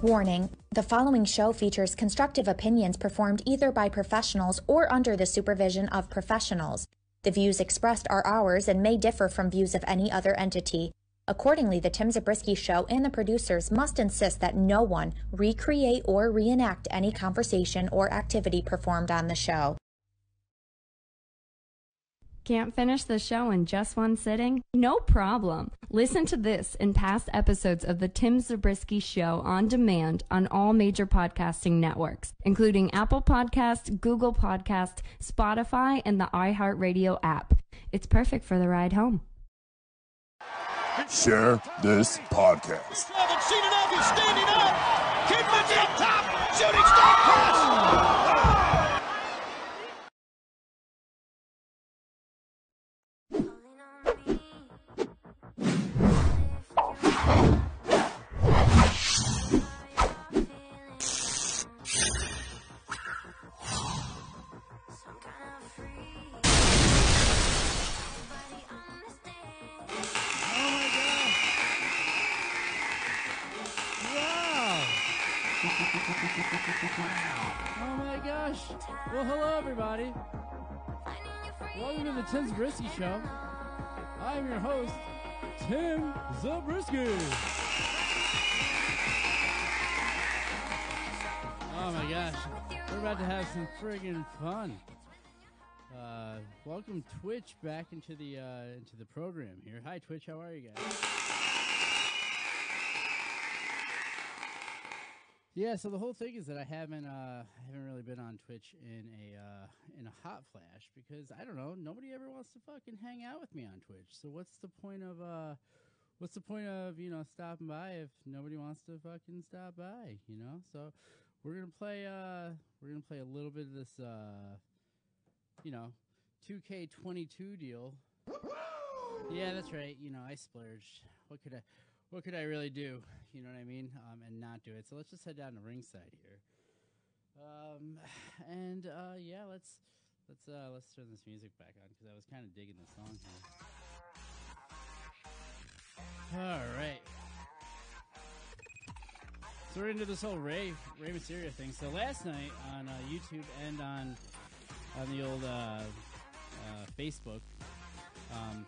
Warning The following show features constructive opinions performed either by professionals or under the supervision of professionals. The views expressed are ours and may differ from views of any other entity. Accordingly, the Tim Zabriskie Show and the producers must insist that no one recreate or reenact any conversation or activity performed on the show. Can't finish the show in just one sitting? No problem. Listen to this and past episodes of The Tim Zabriskie Show on demand on all major podcasting networks, including Apple Podcast, Google Podcast, Spotify, and the iHeartRadio app. It's perfect for the ride home. Share this podcast. Gosh! Well, hello everybody. Welcome to the Tim Zabriskie Show. I'm your host, Tim Zabriskie. Oh my gosh, we're about to have some friggin' fun. Uh, welcome Twitch back into the uh, into the program here. Hi Twitch, how are you guys? Yeah, so the whole thing is that I haven't uh I haven't really been on Twitch in a uh in a hot flash because I don't know, nobody ever wants to fucking hang out with me on Twitch. So what's the point of uh what's the point of, you know, stopping by if nobody wants to fucking stop by, you know? So we're going to play uh we're to play a little bit of this uh you know, 2K22 deal. Yeah, that's right. You know, I splurged. What could I what could I really do? You know what I mean? Um, and not do it. So let's just head down to ringside here. Um, and uh, yeah, let's let's uh, let's turn this music back on because I was kind of digging the song here. All right. So we're into this whole Ray Rey Mysterio thing. So last night on uh, YouTube and on on the old uh, uh, Facebook, um,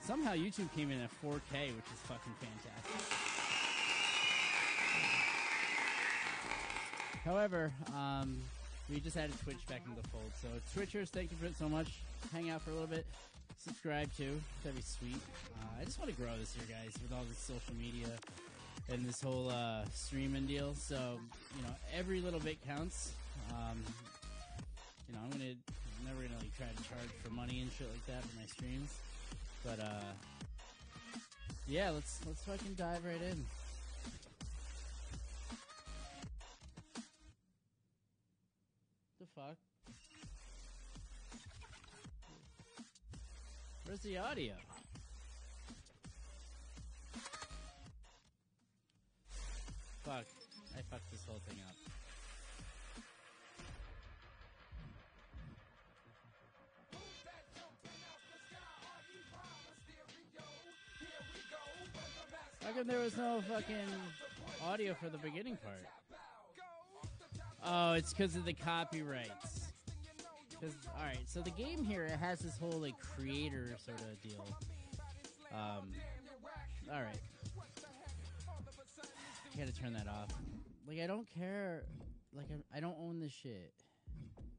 somehow YouTube came in at 4K, which is fucking fantastic. However, um, we just added Twitch back into the fold. So Twitchers, thank you for it so much. Hang out for a little bit. Subscribe too. That'd be sweet. Uh, I just want to grow this year, guys, with all this social media and this whole uh, streaming deal. So you know, every little bit counts. Um, you know, I'm gonna I'm never gonna like try to charge for money and shit like that for my streams. But uh yeah, let's let's fucking dive right in. Fuck? Where's the audio? Fuck. I fucked this whole thing up. How come there was no fucking audio for the beginning part? Oh, it's because of the copyrights. Because all right, so the game here it has this whole like creator sort of deal. Um, all right, I gotta turn that off. Like I don't care. Like I'm, I don't own this shit.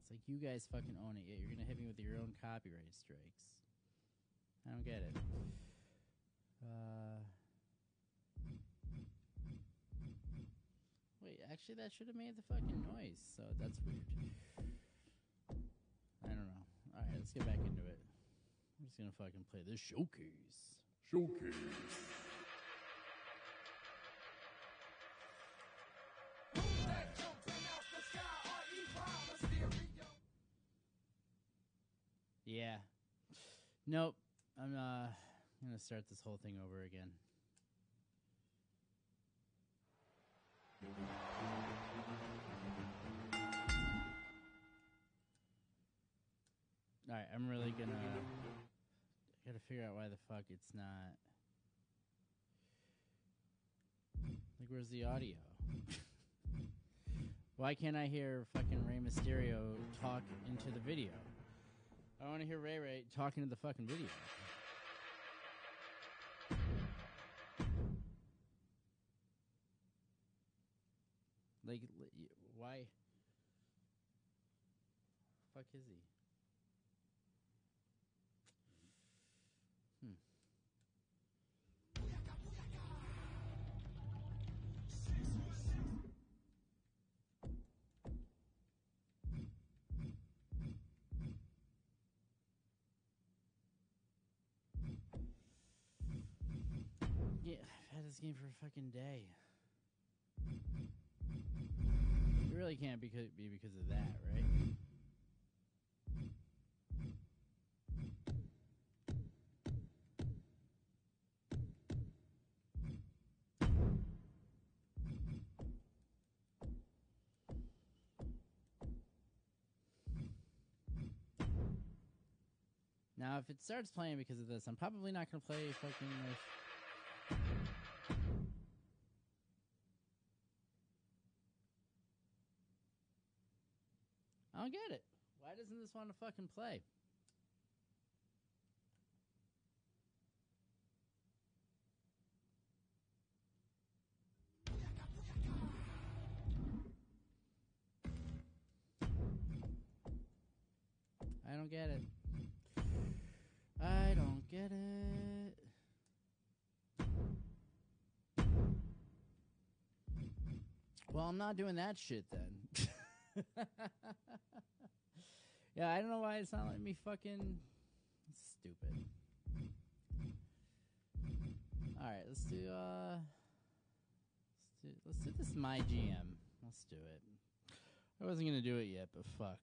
It's like you guys fucking own it. Yet you're gonna hit me with your own copyright strikes. I don't get it. Uh. Wait, actually, that should have made the fucking noise, so that's weird. I don't know. Alright, let's get back into it. I'm just gonna fucking play this showcase. Showcase. Yeah. Nope. I'm uh gonna start this whole thing over again. All right, I'm really gonna gotta figure out why the fuck it's not. Like, where's the audio? why can't I hear fucking Rey Mysterio talk into the video? I want to hear Ray Ray talking to the fucking video. Like, why? Fuck is he? Hmm. Yeah, I've had this game for a fucking day. It really can't because, be because of that, right? Now, if it starts playing because of this, I'm probably not going to play fucking this. Don't get it. Why doesn't this want to fucking play? I don't get it. I don't get it. Well, I'm not doing that shit then. yeah, I don't know why it's not letting me fucking. It's stupid. All right, let's do. uh Let's do, let's do this. My GM. Let's do it. I wasn't gonna do it yet, but fuck.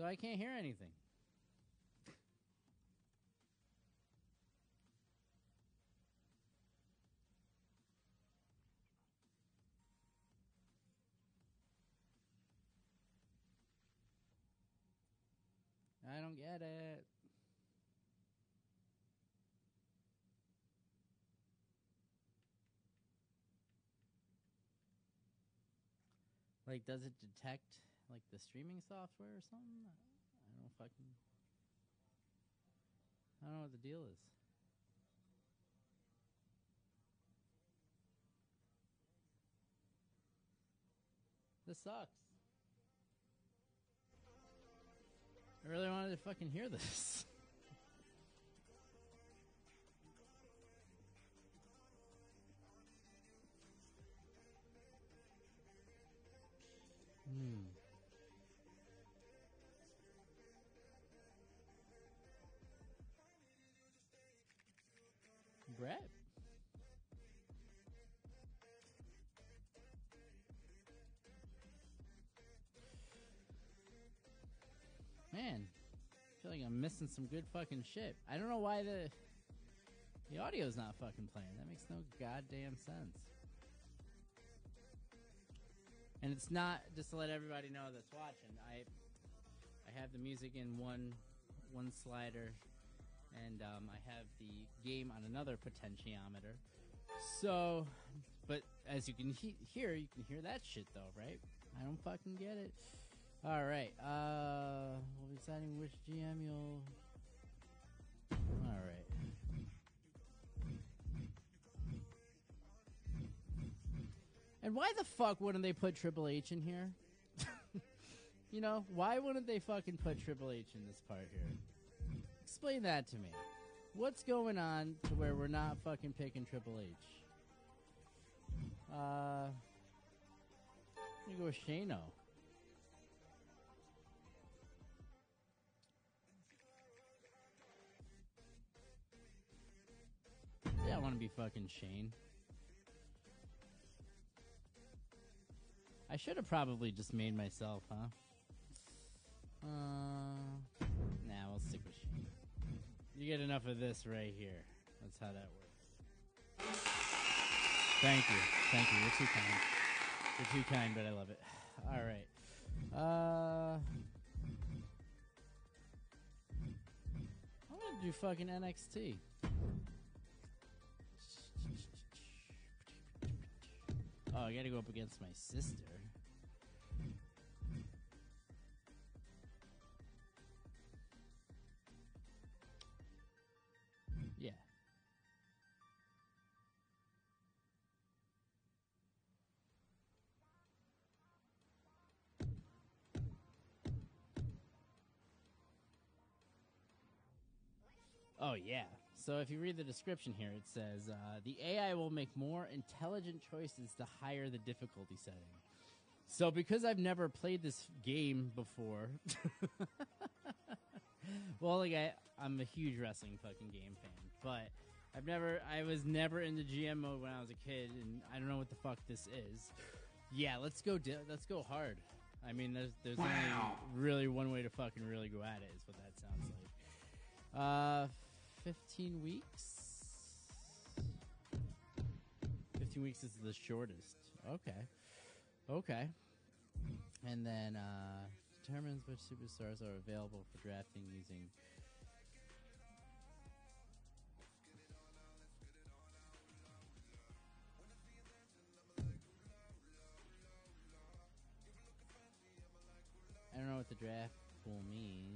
So I can't hear anything. I don't get it. Like, does it detect like the streaming software or something? I don't fucking. I don't know what the deal is. This sucks. I really wanted to fucking hear this. I'm missing some good fucking shit. I don't know why the the audio's not fucking playing. That makes no goddamn sense. And it's not just to let everybody know that's watching. I I have the music in one one slider, and um, I have the game on another potentiometer. So, but as you can he- hear, you can hear that shit though, right? I don't fucking get it. All right. Uh, we'll be deciding which GM you'll. All right. And why the fuck wouldn't they put Triple H in here? you know, why wouldn't they fucking put Triple H in this part here? Explain that to me. What's going on to where we're not fucking picking Triple H? Uh, I'm gonna go with Shano. I want to be fucking Shane. I should have probably just made myself, huh? Uh, nah, we'll stick with Shane. You get enough of this right here. That's how that works. Thank you. Thank you. You're too kind. You're too kind, but I love it. All right. Uh, I'm gonna do fucking NXT. Oh, I gotta go up against my sister. Yeah. Oh, yeah. So if you read the description here, it says uh, the AI will make more intelligent choices the higher the difficulty setting. So because I've never played this game before, well, like I, I'm a huge wrestling fucking game fan, but I've never, I was never in the GM mode when I was a kid, and I don't know what the fuck this is. Yeah, let's go. Di- let's go hard. I mean, there's there's only really one way to fucking really go at it. Is what that sounds like. Uh, 15 weeks. 15 weeks is the shortest. Okay. Okay. And then uh, determines which superstars are available for drafting using. I don't know what the draft pool means.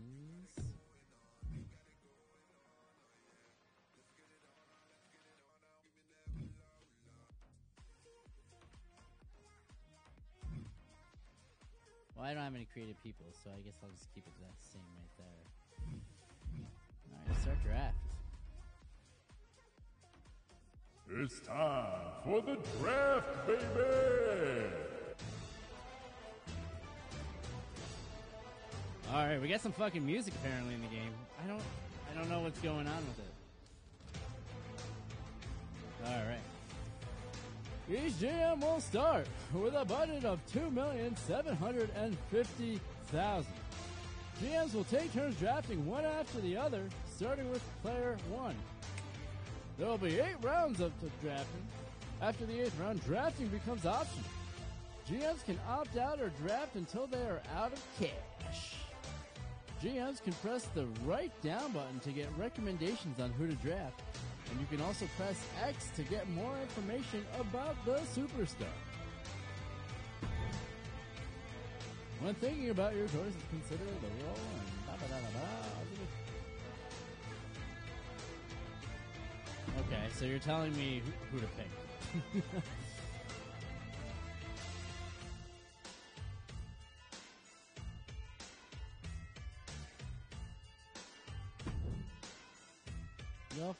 Well, I don't have any creative people, so I guess I'll just keep it that same right there. Alright, start draft. It's time for the draft, baby! Alright, we got some fucking music apparently in the game. I don't I don't know what's going on with it. Alright. Each GM will start with a budget of two million seven hundred and fifty thousand. GMs will take turns drafting one after the other, starting with player one. There will be eight rounds of drafting. After the eighth round, drafting becomes optional. GMs can opt out or draft until they are out of cash. GMs can press the right down button to get recommendations on who to draft, and you can also press X to get more information about the superstar. When thinking about your choices, consider the role and blah, blah, blah, blah. Okay, so you're telling me who, who to pick.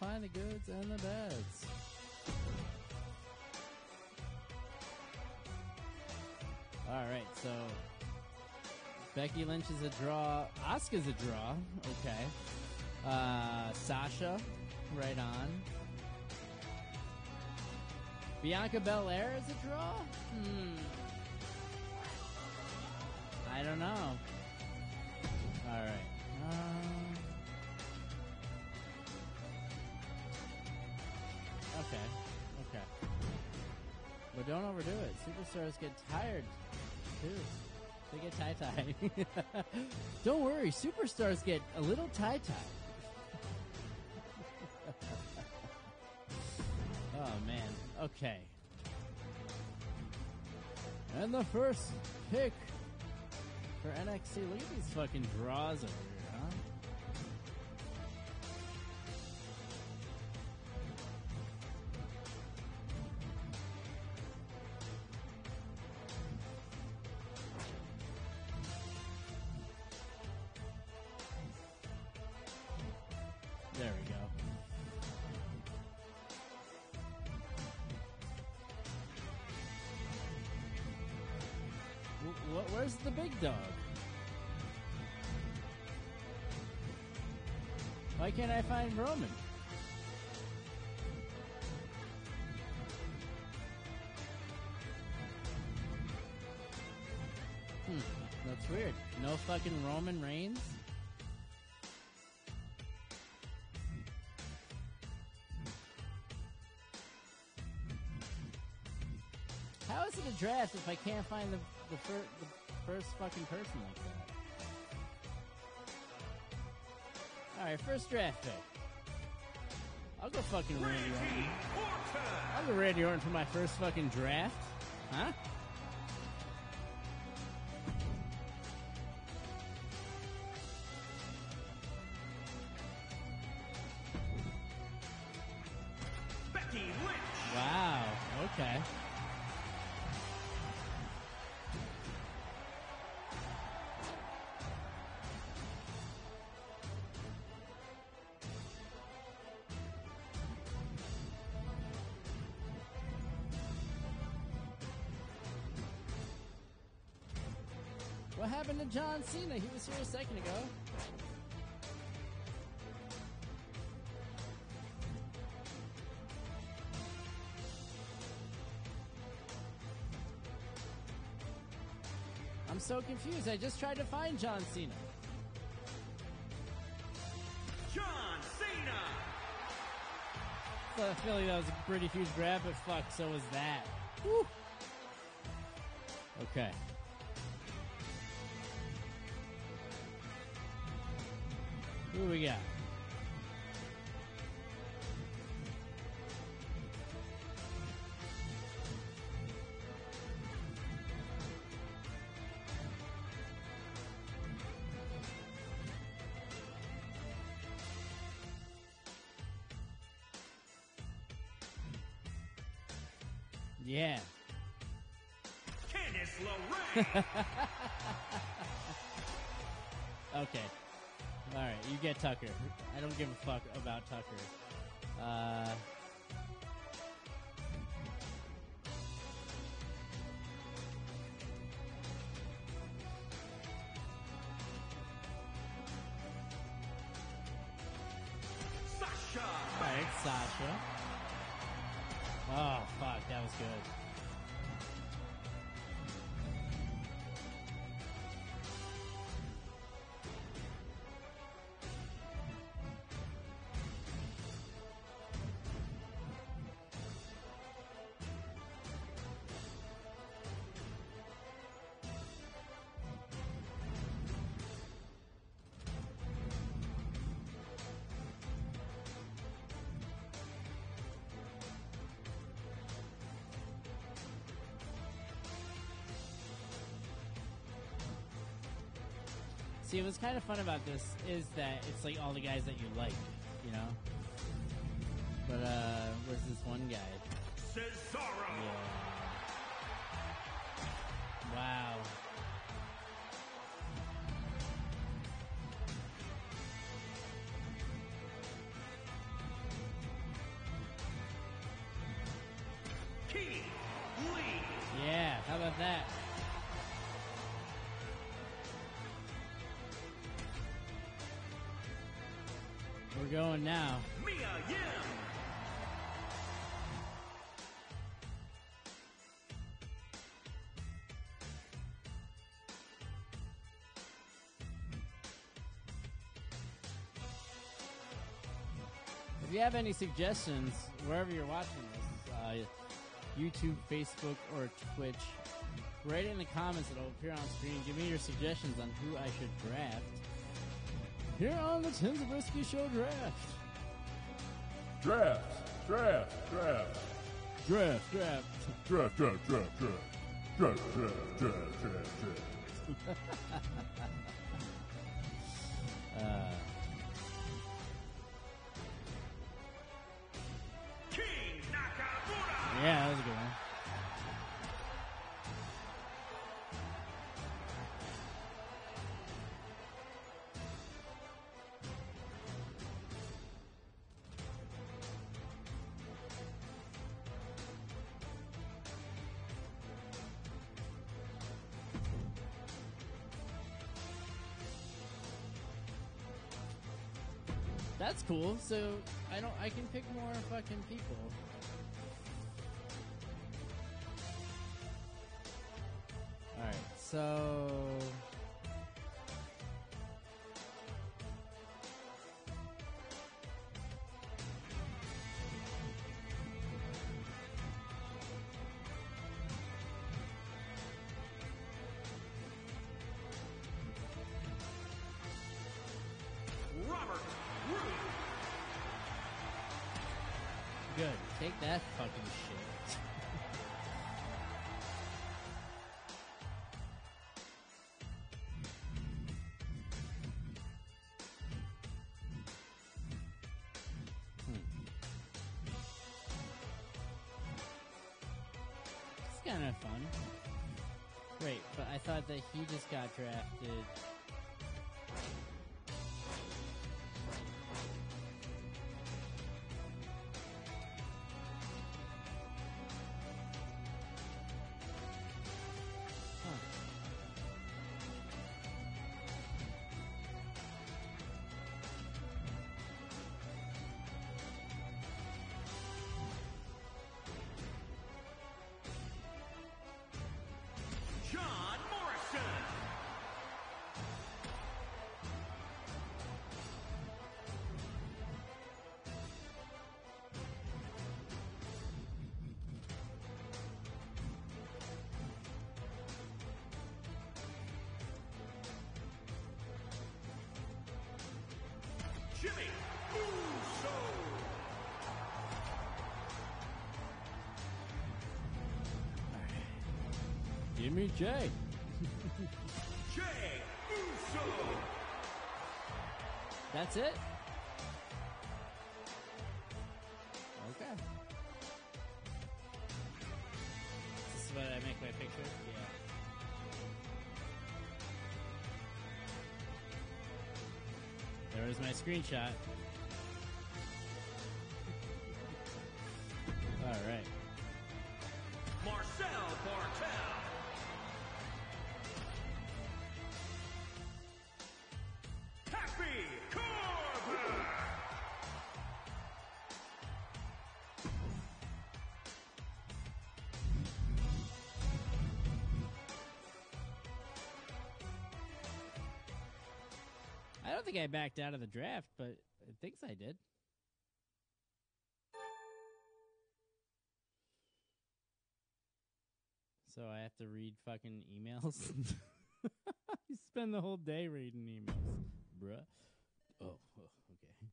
find the goods and the bads. All right, so Becky Lynch is a draw. Asuka's a draw. Okay. Uh, Sasha, right on. Bianca Belair is a draw. Hmm. I don't know. All right. Um, okay. Okay. But don't overdo it. Superstars get tired too. They get tie tie. don't worry. Superstars get a little tie tie. oh man. Okay. And the first pick for NXT. Look at these fucking draws over here, where's the big dog? Why can't I find Roman? Hmm, that's weird. No fucking Roman Reigns? How is it a draft if I can't find the the, fir- the first fucking person like that? Alright, first draft pick. I'll go fucking Randy Orton. I'll go Randy Orton for my first fucking draft. Huh? Cena? He was here a second ago. I'm so confused. I just tried to find John Cena. John Cena. So I feel like that was a pretty huge grab, but fuck, so was that. Woo. Okay. Who we got? Yeah. Candice LeRae. Tucker. I don't give a fuck about Tucker. Uh. See, what's kind of fun about this is that it's like all the guys that you like, you know? But, uh, where's this one guy? Cesaro. Yeah. Wow. Keith Lee. Yeah, how about that? We're going now. Mia Yim. If you have any suggestions, wherever you're watching this, uh, YouTube, Facebook, or Twitch, write it in the comments. It'll appear on screen. Give me your suggestions on who I should draft here on the Tim Zabriskie Show Draft. Draft, draft, draft. Draft, draft. Draft, draft, draft, draft. Draft, draft, draft, draft, draft. cool. So I don't. I can pick more fucking people. All right. so kind of fun. Wait, but I thought that he just got drafted. Jimmy J. Jey Uso. That's it? Okay. This is what I make my picture? Yeah. There was my screenshot. Don't think I backed out of the draft, but it thinks I did. So I have to read fucking emails. you spend the whole day reading emails, bruh. Oh, oh, okay.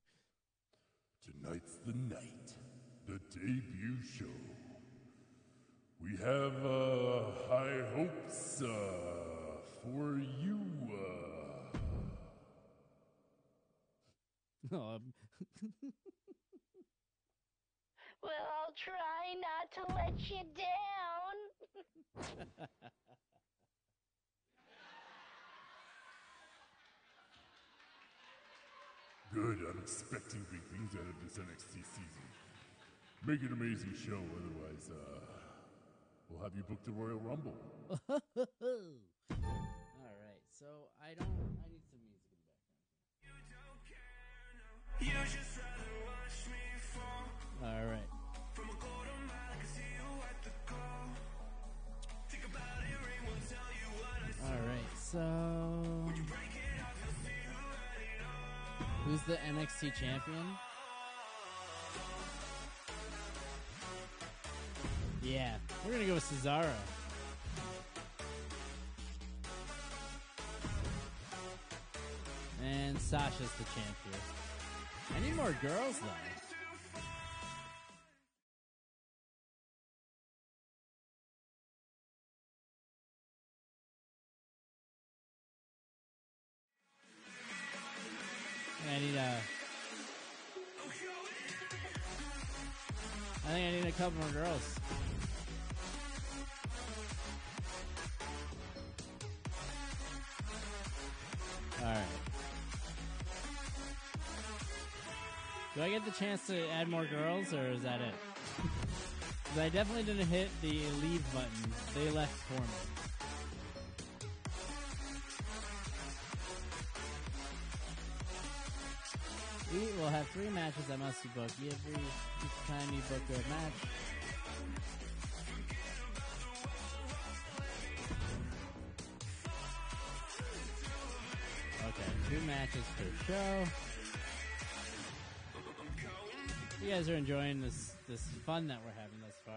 Tonight's the night, the debut show. We have uh, high hopes uh, for you. Uh. Um, Well, I'll try not to let you down. Good, I'm expecting big things out of this NXT season. Make an amazing show, otherwise, uh, we'll have you book the Royal Rumble. All right, so I don't. I need All right. All right, so who's the NXT champion? Yeah, we're gonna go with Cesaro. And Sasha's the champion. I need more girls though. I need a. I think I need a couple more girls. Do I get the chance to add more girls, or is that it? I definitely didn't hit the leave button. They left for me. We will have three matches that must be booked every time you book a match. Okay, two matches per show. If you guys are enjoying this this fun that we're having thus far,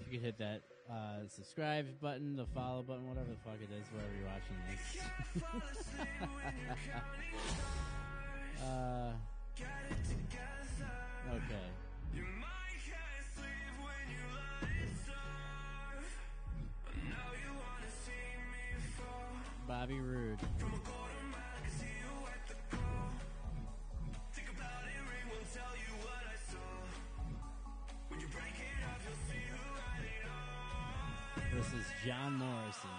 if you could hit that uh, subscribe button, the follow button, whatever the fuck it is, wherever you're watching this. uh, okay. Bobby Roode. John Morrison.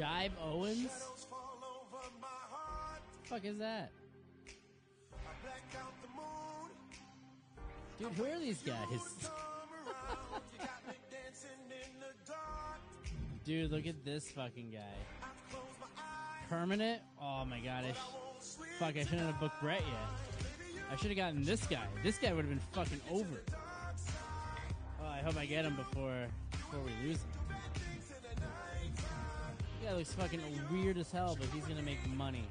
Jive Owens? Fuck is that? Dude, who are these guys? Dude, look at this fucking guy. Permanent? Oh my god, I sh- fuck, I shouldn't have booked Brett yet. I should have gotten this guy. This guy would have been fucking over. I hope I get him before before we lose him. Yeah, looks fucking weird as hell, but he's gonna make money.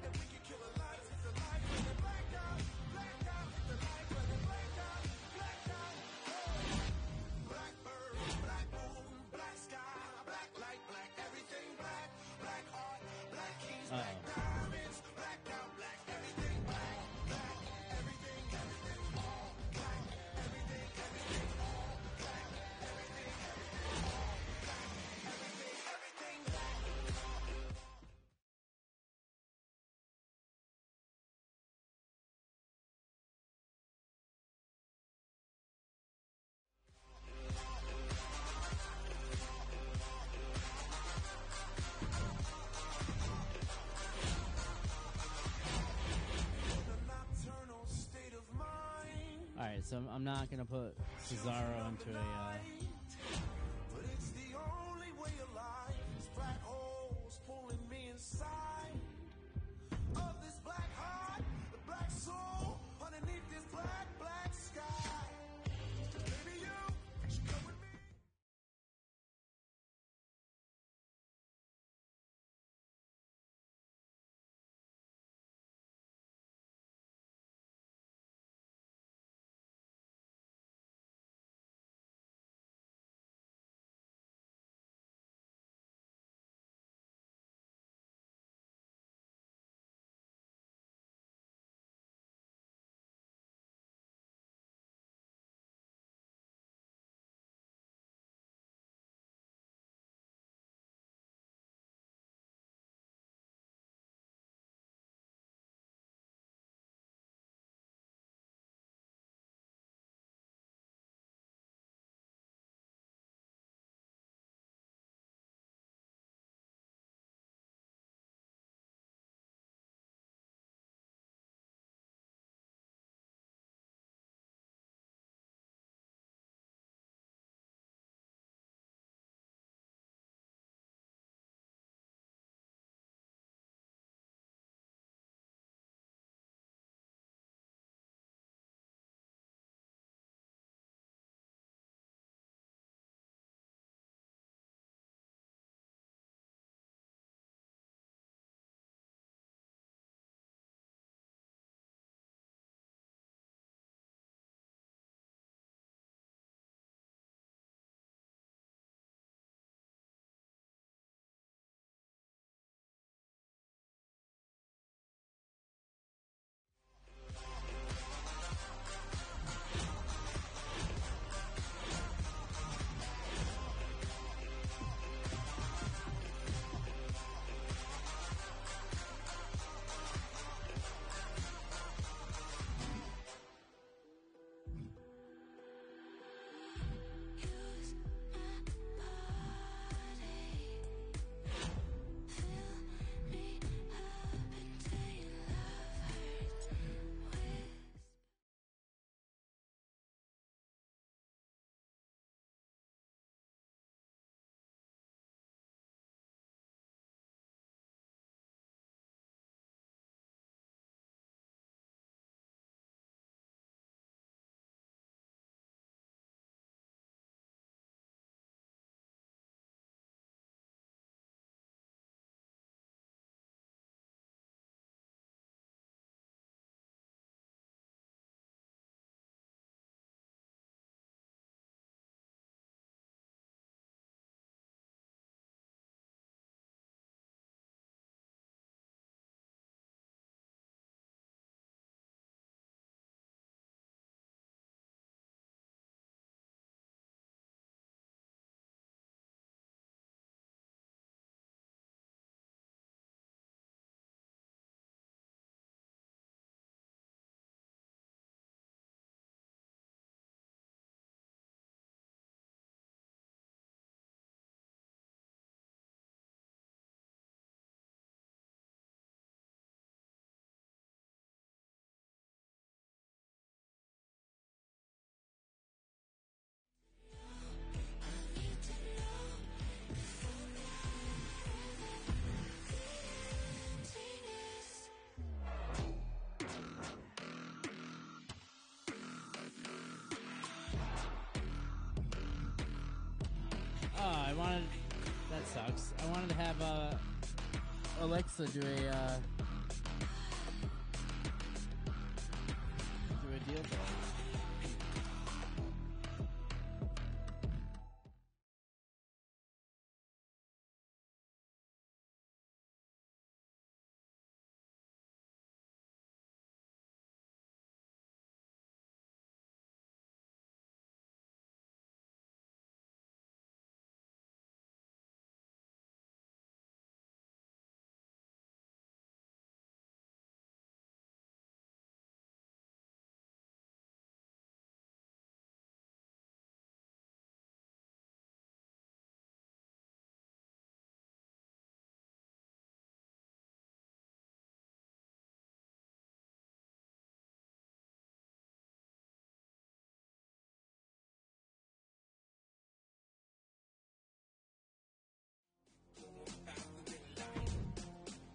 So I'm, not gonna put Cesaro into a. Uh, wanted. That sucks. I wanted to have uh, Alexa do a uh,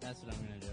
That's what I'm gonna do.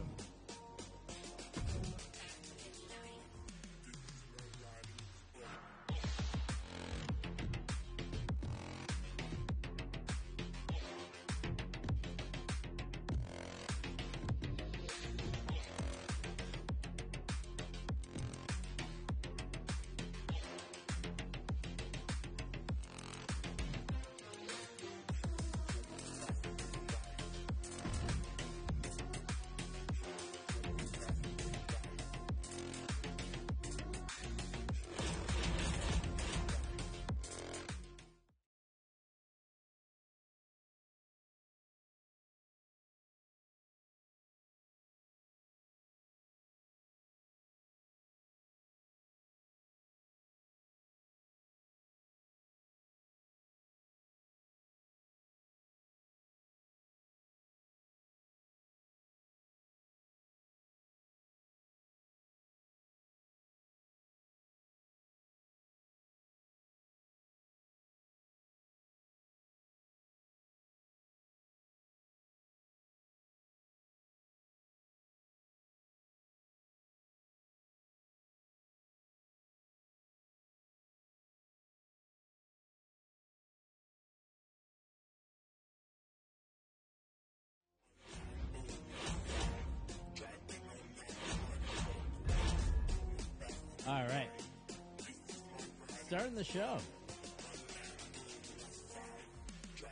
Starting the show.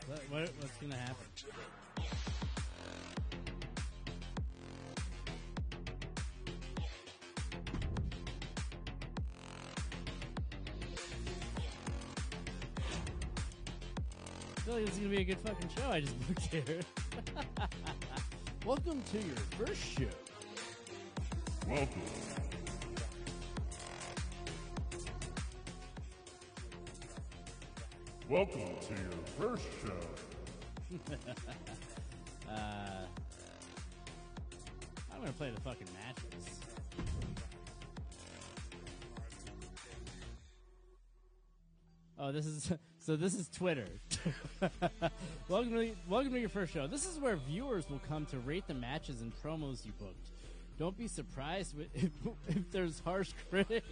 What, what, what's going to happen? I feel like this is going to be a good fucking show I just booked here. Welcome to your first show. Welcome. Welcome to your first show. Uh, I'm gonna play the fucking matches. Oh, this is so. This is Twitter. welcome to welcome to your first show. This is where viewers will come to rate the matches and promos you booked. Don't be surprised if, if there's harsh critics.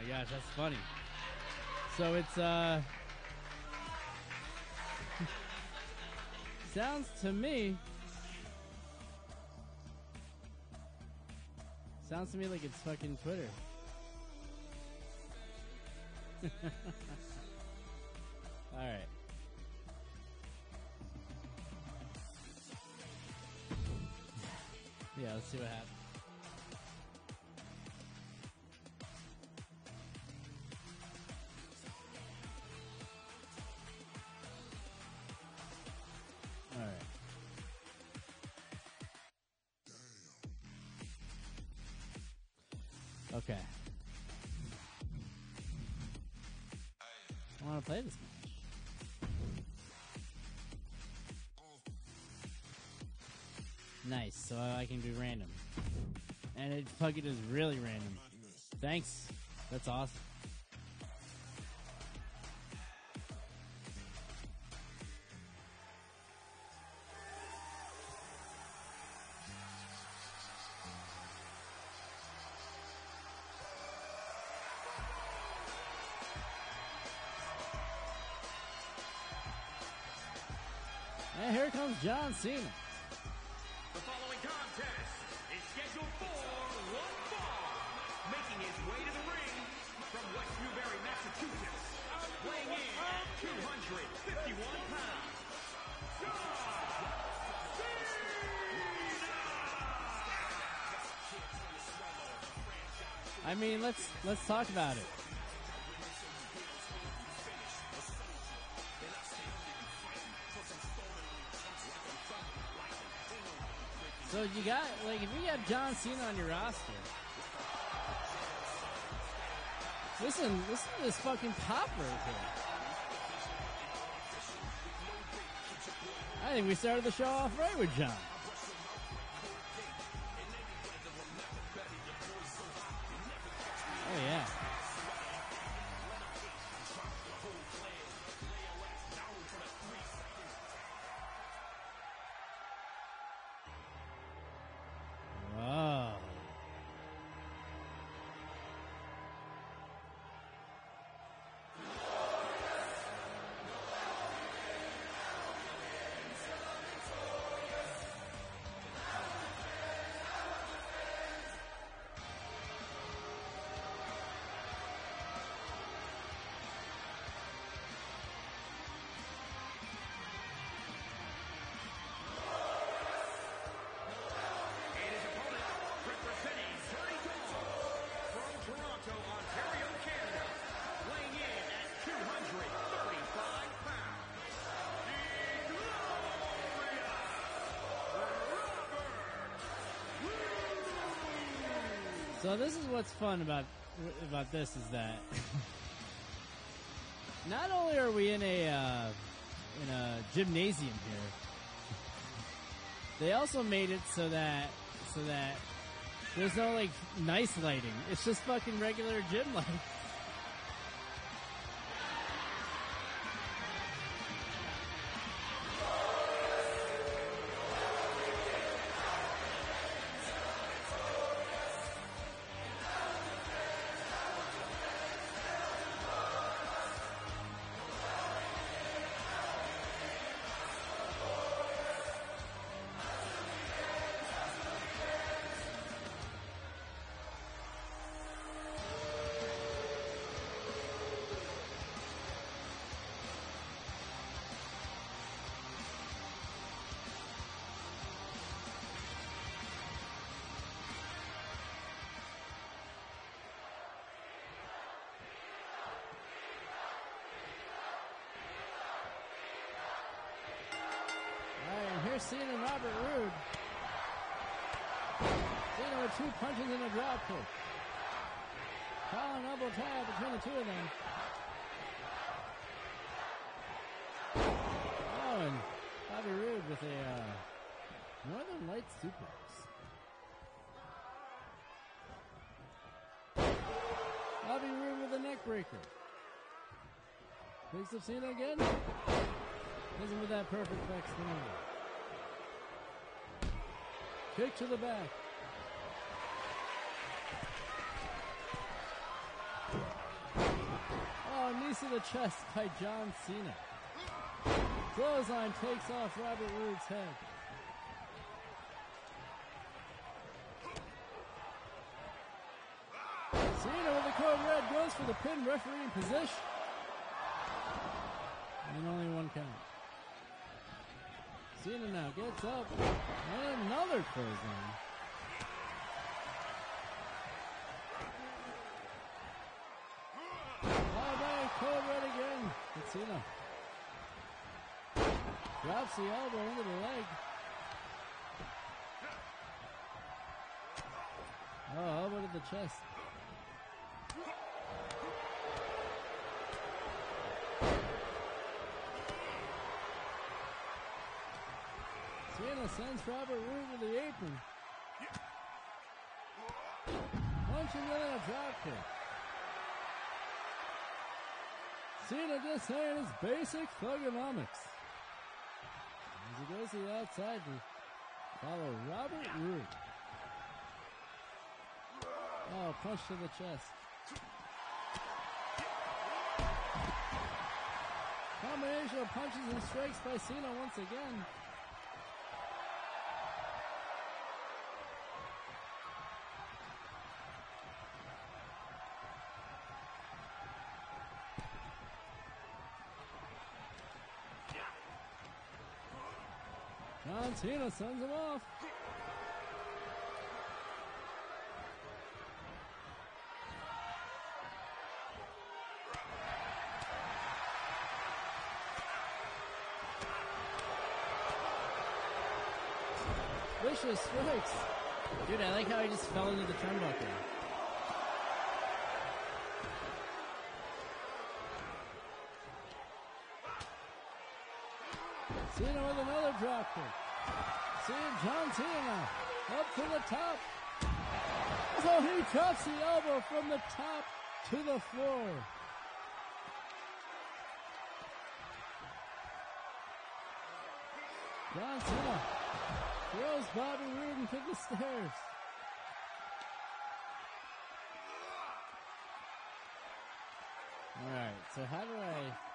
My gosh, that's funny. So it's uh sounds to me sounds to me like it's fucking Twitter. All right. Yeah, let's see what happens. Nice, so I can do random. And it fucking is really random. Thanks. That's awesome. And here comes John Cena. I mean, let's let's talk about it. So you got like if you have John Cena on your roster, listen, listen to this fucking pop right here. I think we started the show off right with John. So this is what's fun about about this is that not only are we in a uh, in a gymnasium here, they also made it so that so that there's no like nice lighting. It's just fucking regular gym lighting. Cena and Robert Roode. Cena with two punches and a drop kick. Colin elbow tie between the two of them. Oh, and Bobby Roode with a uh, Northern Lights suplex. Bobby Roode with a neck breaker. Picks up Cena again. Him with that perfect external. Kick to the back. Oh, knee to the chest by John Cena. Clothesline takes off Robert Roode's head. Cena with the code red goes for the pin referee in position. And only one count. Cena now gets up. And another clothesline. Code red again. It's Cena. Drops the elbow into the leg. Oh, elbow to the chest. Cena sends Robert Roode to the apron. Punching in a drop kick. Cena just saying it's basic Thuganomics. As he goes to the outside to follow Robert Roode. Oh, punch to the chest. combination of punches and strikes by Cena once again. Cena sends him off. Vicious strikes. Dude, I like how he just fell into the turnbuckle. Cena with another drop John Cena up to the top. Oh, he drops the elbow from the top to the floor. John Cena throws Bobby Roode into the stairs. All right, so how do I?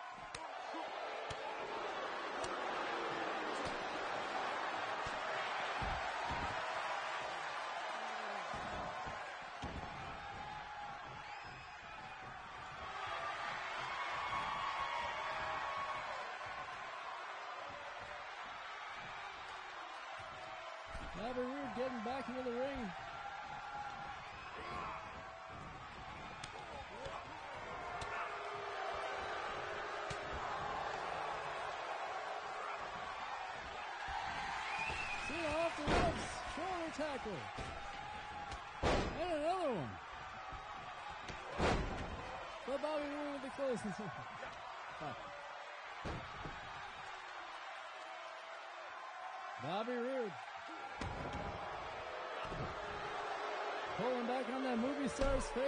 Bobby Roode getting back into the ring. Cena off the ropes, shoulder tackle. And another one. But Bobby Roode with the. Fuck. Bobby Roode. Pulling back on that movie star's face.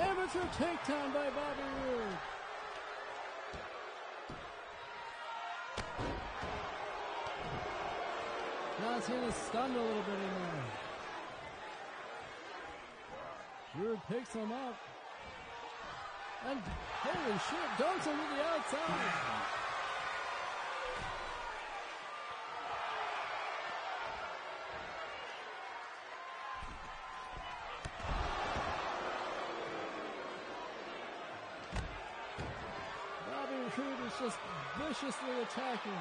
Amateur takedown by Bobby Roode. John Cena's stunned a little bit in there. Roode picks him up. And holy shit, dunks him to the outside. Bobby Roode is just viciously attacking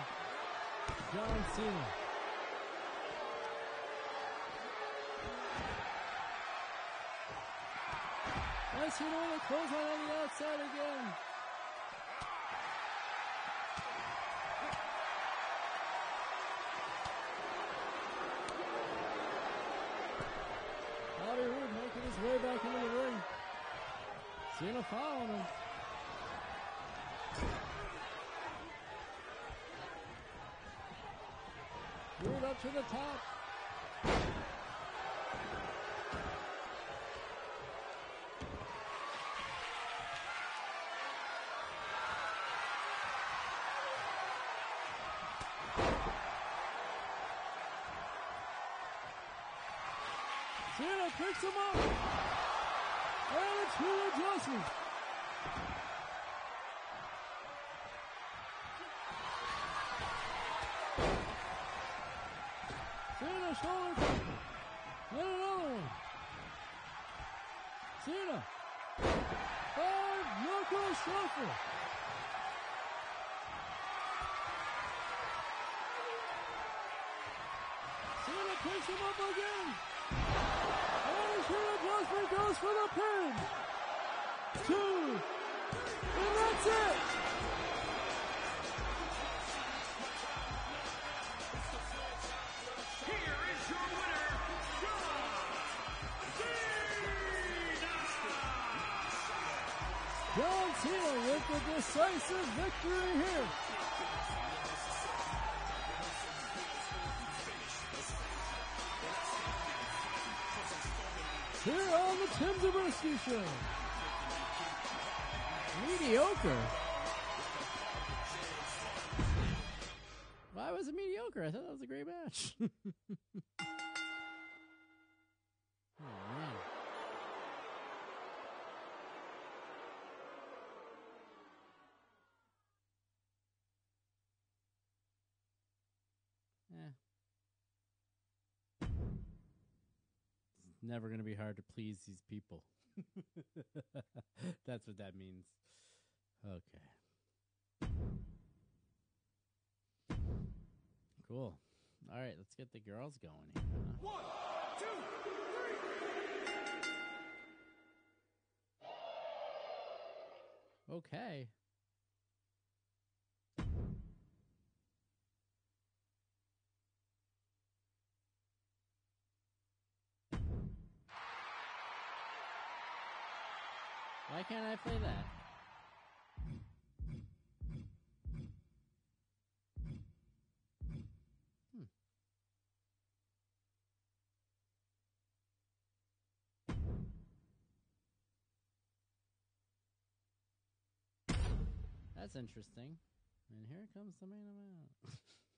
John Cena. Hit on the clothesline on the outside again. Making his way back into the ring. Cena following him. Roode up to the top. Cena picks him up. And it's two adjustments. Cena shoulder tackle. And another one. Cena. Five knuckle shuffle. Cena picks him up again. And Cena goes for the pin. Two. And that's it. Here is your winner, John Cena! John Cena with the decisive victory here. Tim Zabriskie Show. Mediocre. Why was it mediocre? I thought that was a great match. never going to be hard to please these people. That's what that means. Okay. Cool. All right, let's get the girls going here. huh? One, two, three. Okay. Why can't I play that? Hmm. That's interesting. And here comes the main event.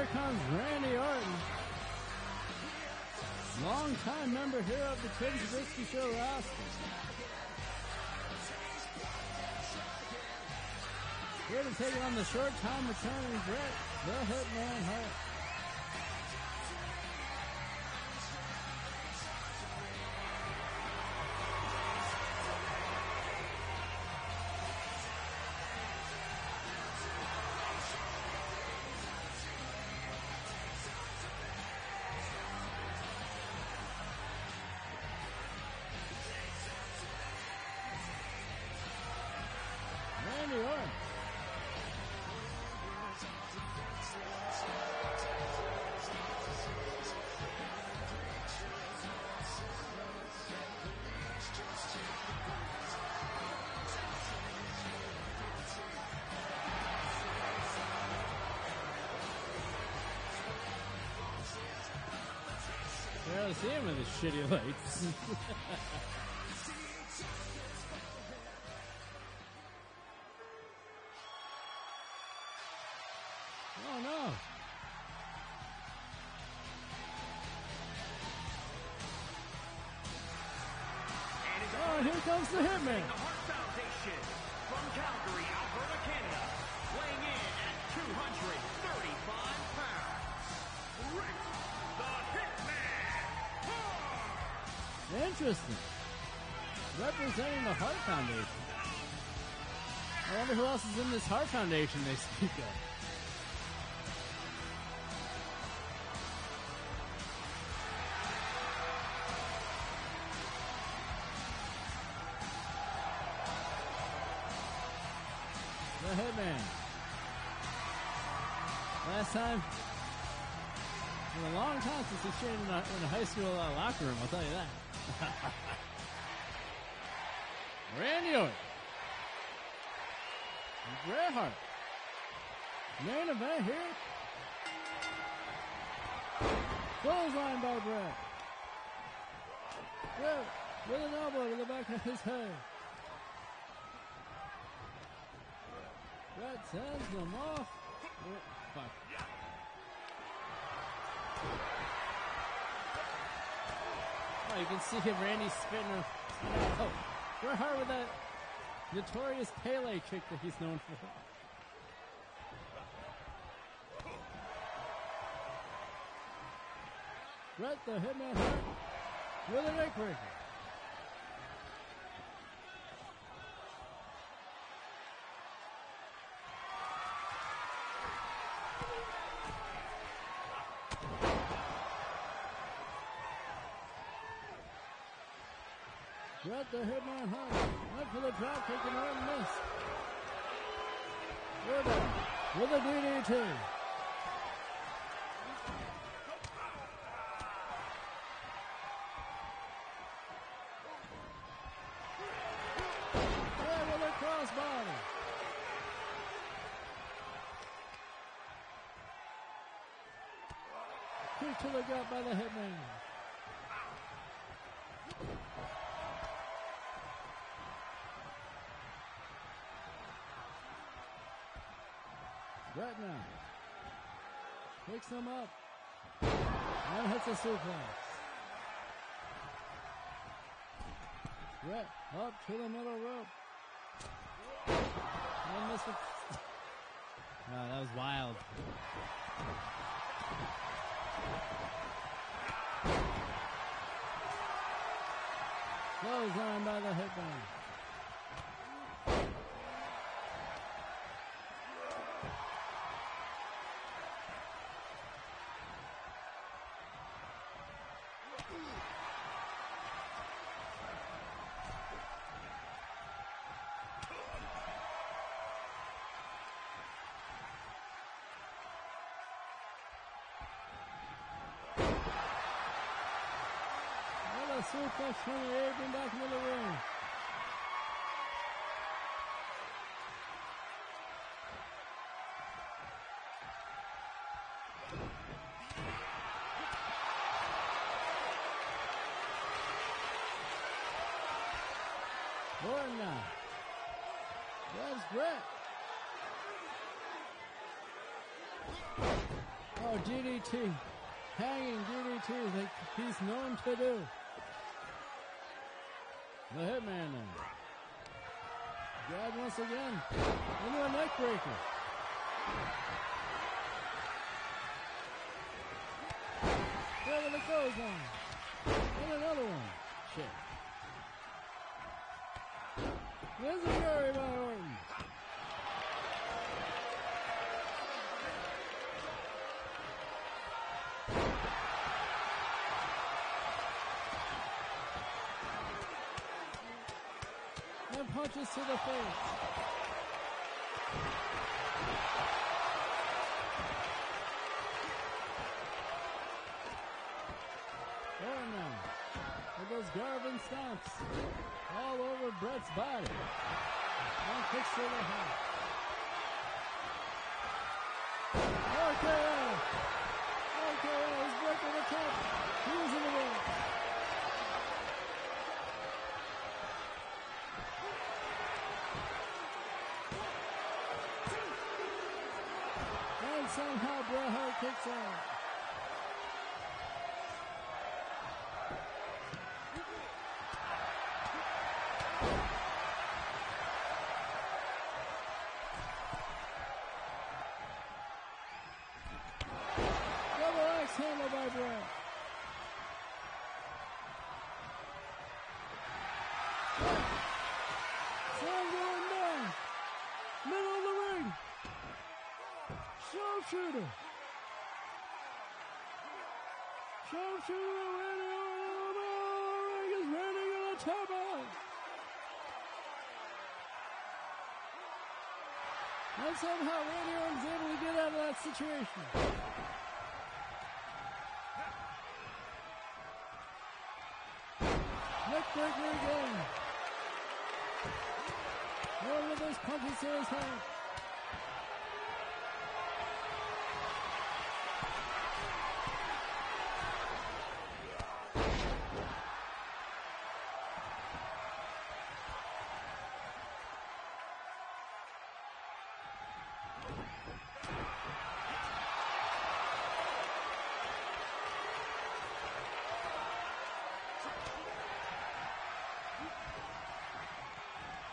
here comes Randy Orton. Long-time member here of the Tim Zabriskie Show roster. Here to take on the short-time returning Bret, the Hitman Hart. Barely see him with his shitty lights. oh no. Oh, here comes the Hitman. Representing the Heart Foundation. I wonder who else is in this Heart Foundation they speak of. The Hitman. Last time, in a long time since he's trained in a, in a high school uh, locker room, I'll tell you that. Bret Hart. Main event here. Clothesline by Bret. Bret with an elbow to the back of his head. Bret sends him off. Oh, fuck. Oh, you can see him, Randy spinning. Oh, Hart with that notorious Pele kick that he's known for. Bret the Hitman Hart with a neckbreaker. Bret the Hitman Hart went for the drop and Orton missed. Orton with a DDT. A crossbody. To the gut by the Hitman. Bret now. Picks him up. And hits a suplex. Bret up to the middle rope. And missed it. Wow, that was wild. Clothesline by the Hitman. What oh, a suplex from the apron back into the ring. That's Bret. Oh, DDT. Hanging DDT like he's known to do. The Hitman now. Grab once again. Into a neck breaker. There with the clothesline. And another one. Shit. There's a Fury by punches to the face. Orton now. With those Garvin stomps all over Bret's body. And kicks to the head. RKO! RKO is breaking the top. He's in the ring. And somehow Hart kicks out. Sharpshooter. Sharpshooter Randy Orton is Randy gonna tap out. And somehow Randy Orton's able to get out of that situation. Neckbreaker again. One of those punches to his head.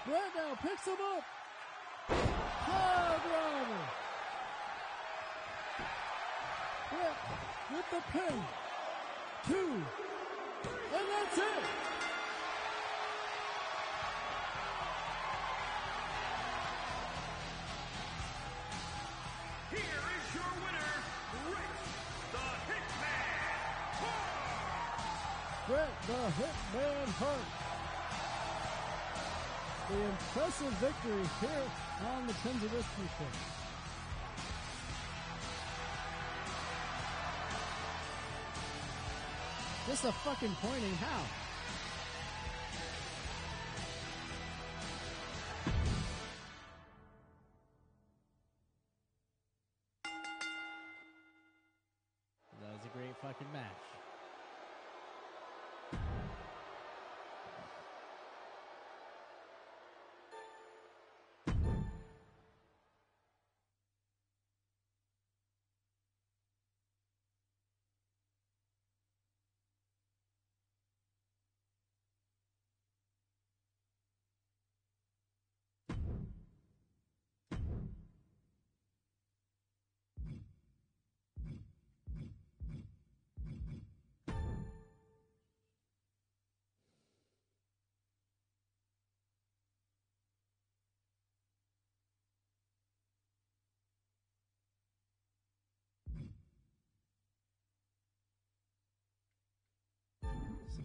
Bret now picks him up. High driver. Bret with the pin. Two. And that's it. Here is your winner, Rick the Hitman Hart. Bret the Hitman Hart the impressive victory here on the Whiskey Show. Just a fucking pointing how?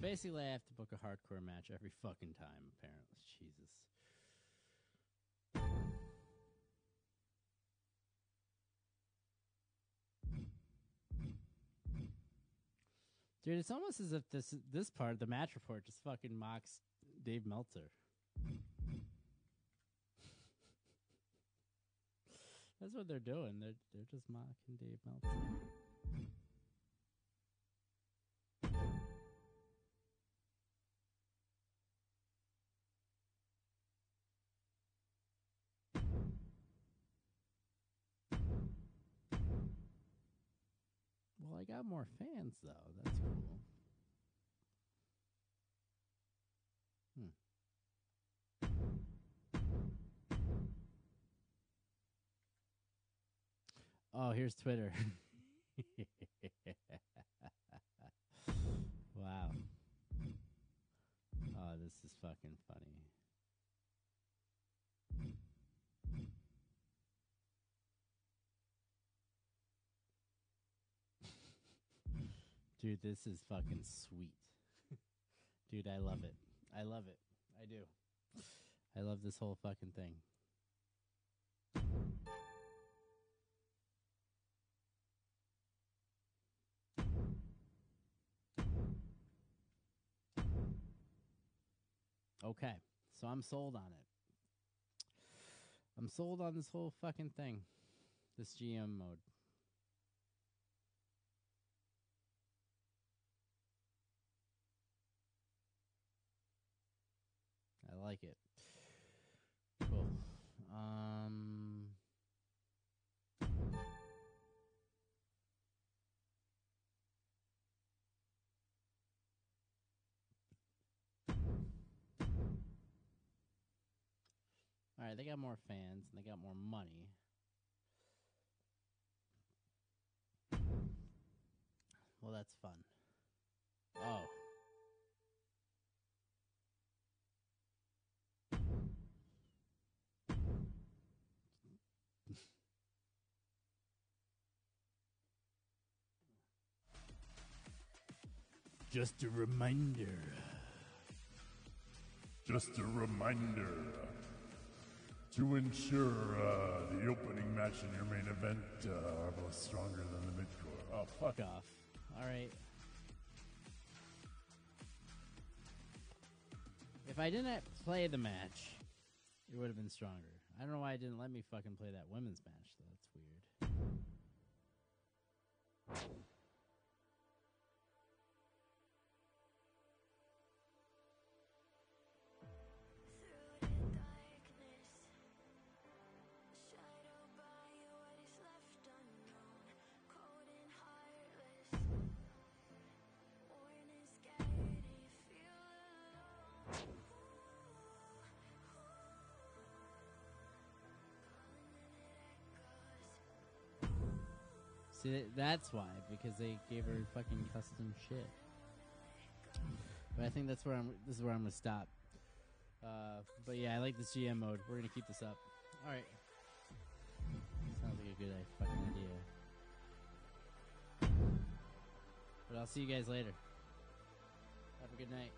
Basically, I have to book a hardcore match every fucking time, apparently. Jesus. Dude, it's almost as if this this part, the match report, just fucking mocks Dave Meltzer. That's what they're doing. They're they're just mocking Dave Meltzer. Got more fans though. That's cool. Hmm. Oh, here's Twitter. wow. Oh, this is fucking funny. Dude, this is fucking sweet. Dude, I love it. I love it. I do. I love this whole fucking thing. Okay, so I'm sold on it. I'm sold on this whole fucking thing. This GM mode. Like it. Cool. Um. All right, they got more fans and they got more money. Well, that's fun. Oh. Just a reminder. Just a reminder to ensure uh, the opening match in your main event uh, are both stronger than the midcard. Oh, fuck off. All right. If I didn't play the match, it would have been stronger. I don't know why I didn't let me fucking play that women's match, though. That's weird. See, that's why because they gave her fucking custom shit. But I think that's where I'm. This is where I'm gonna stop. Uh, but yeah, I like this GM mode. We're gonna keep this up. All right. Sounds like a good fucking idea. But I'll see you guys later. Have a good night.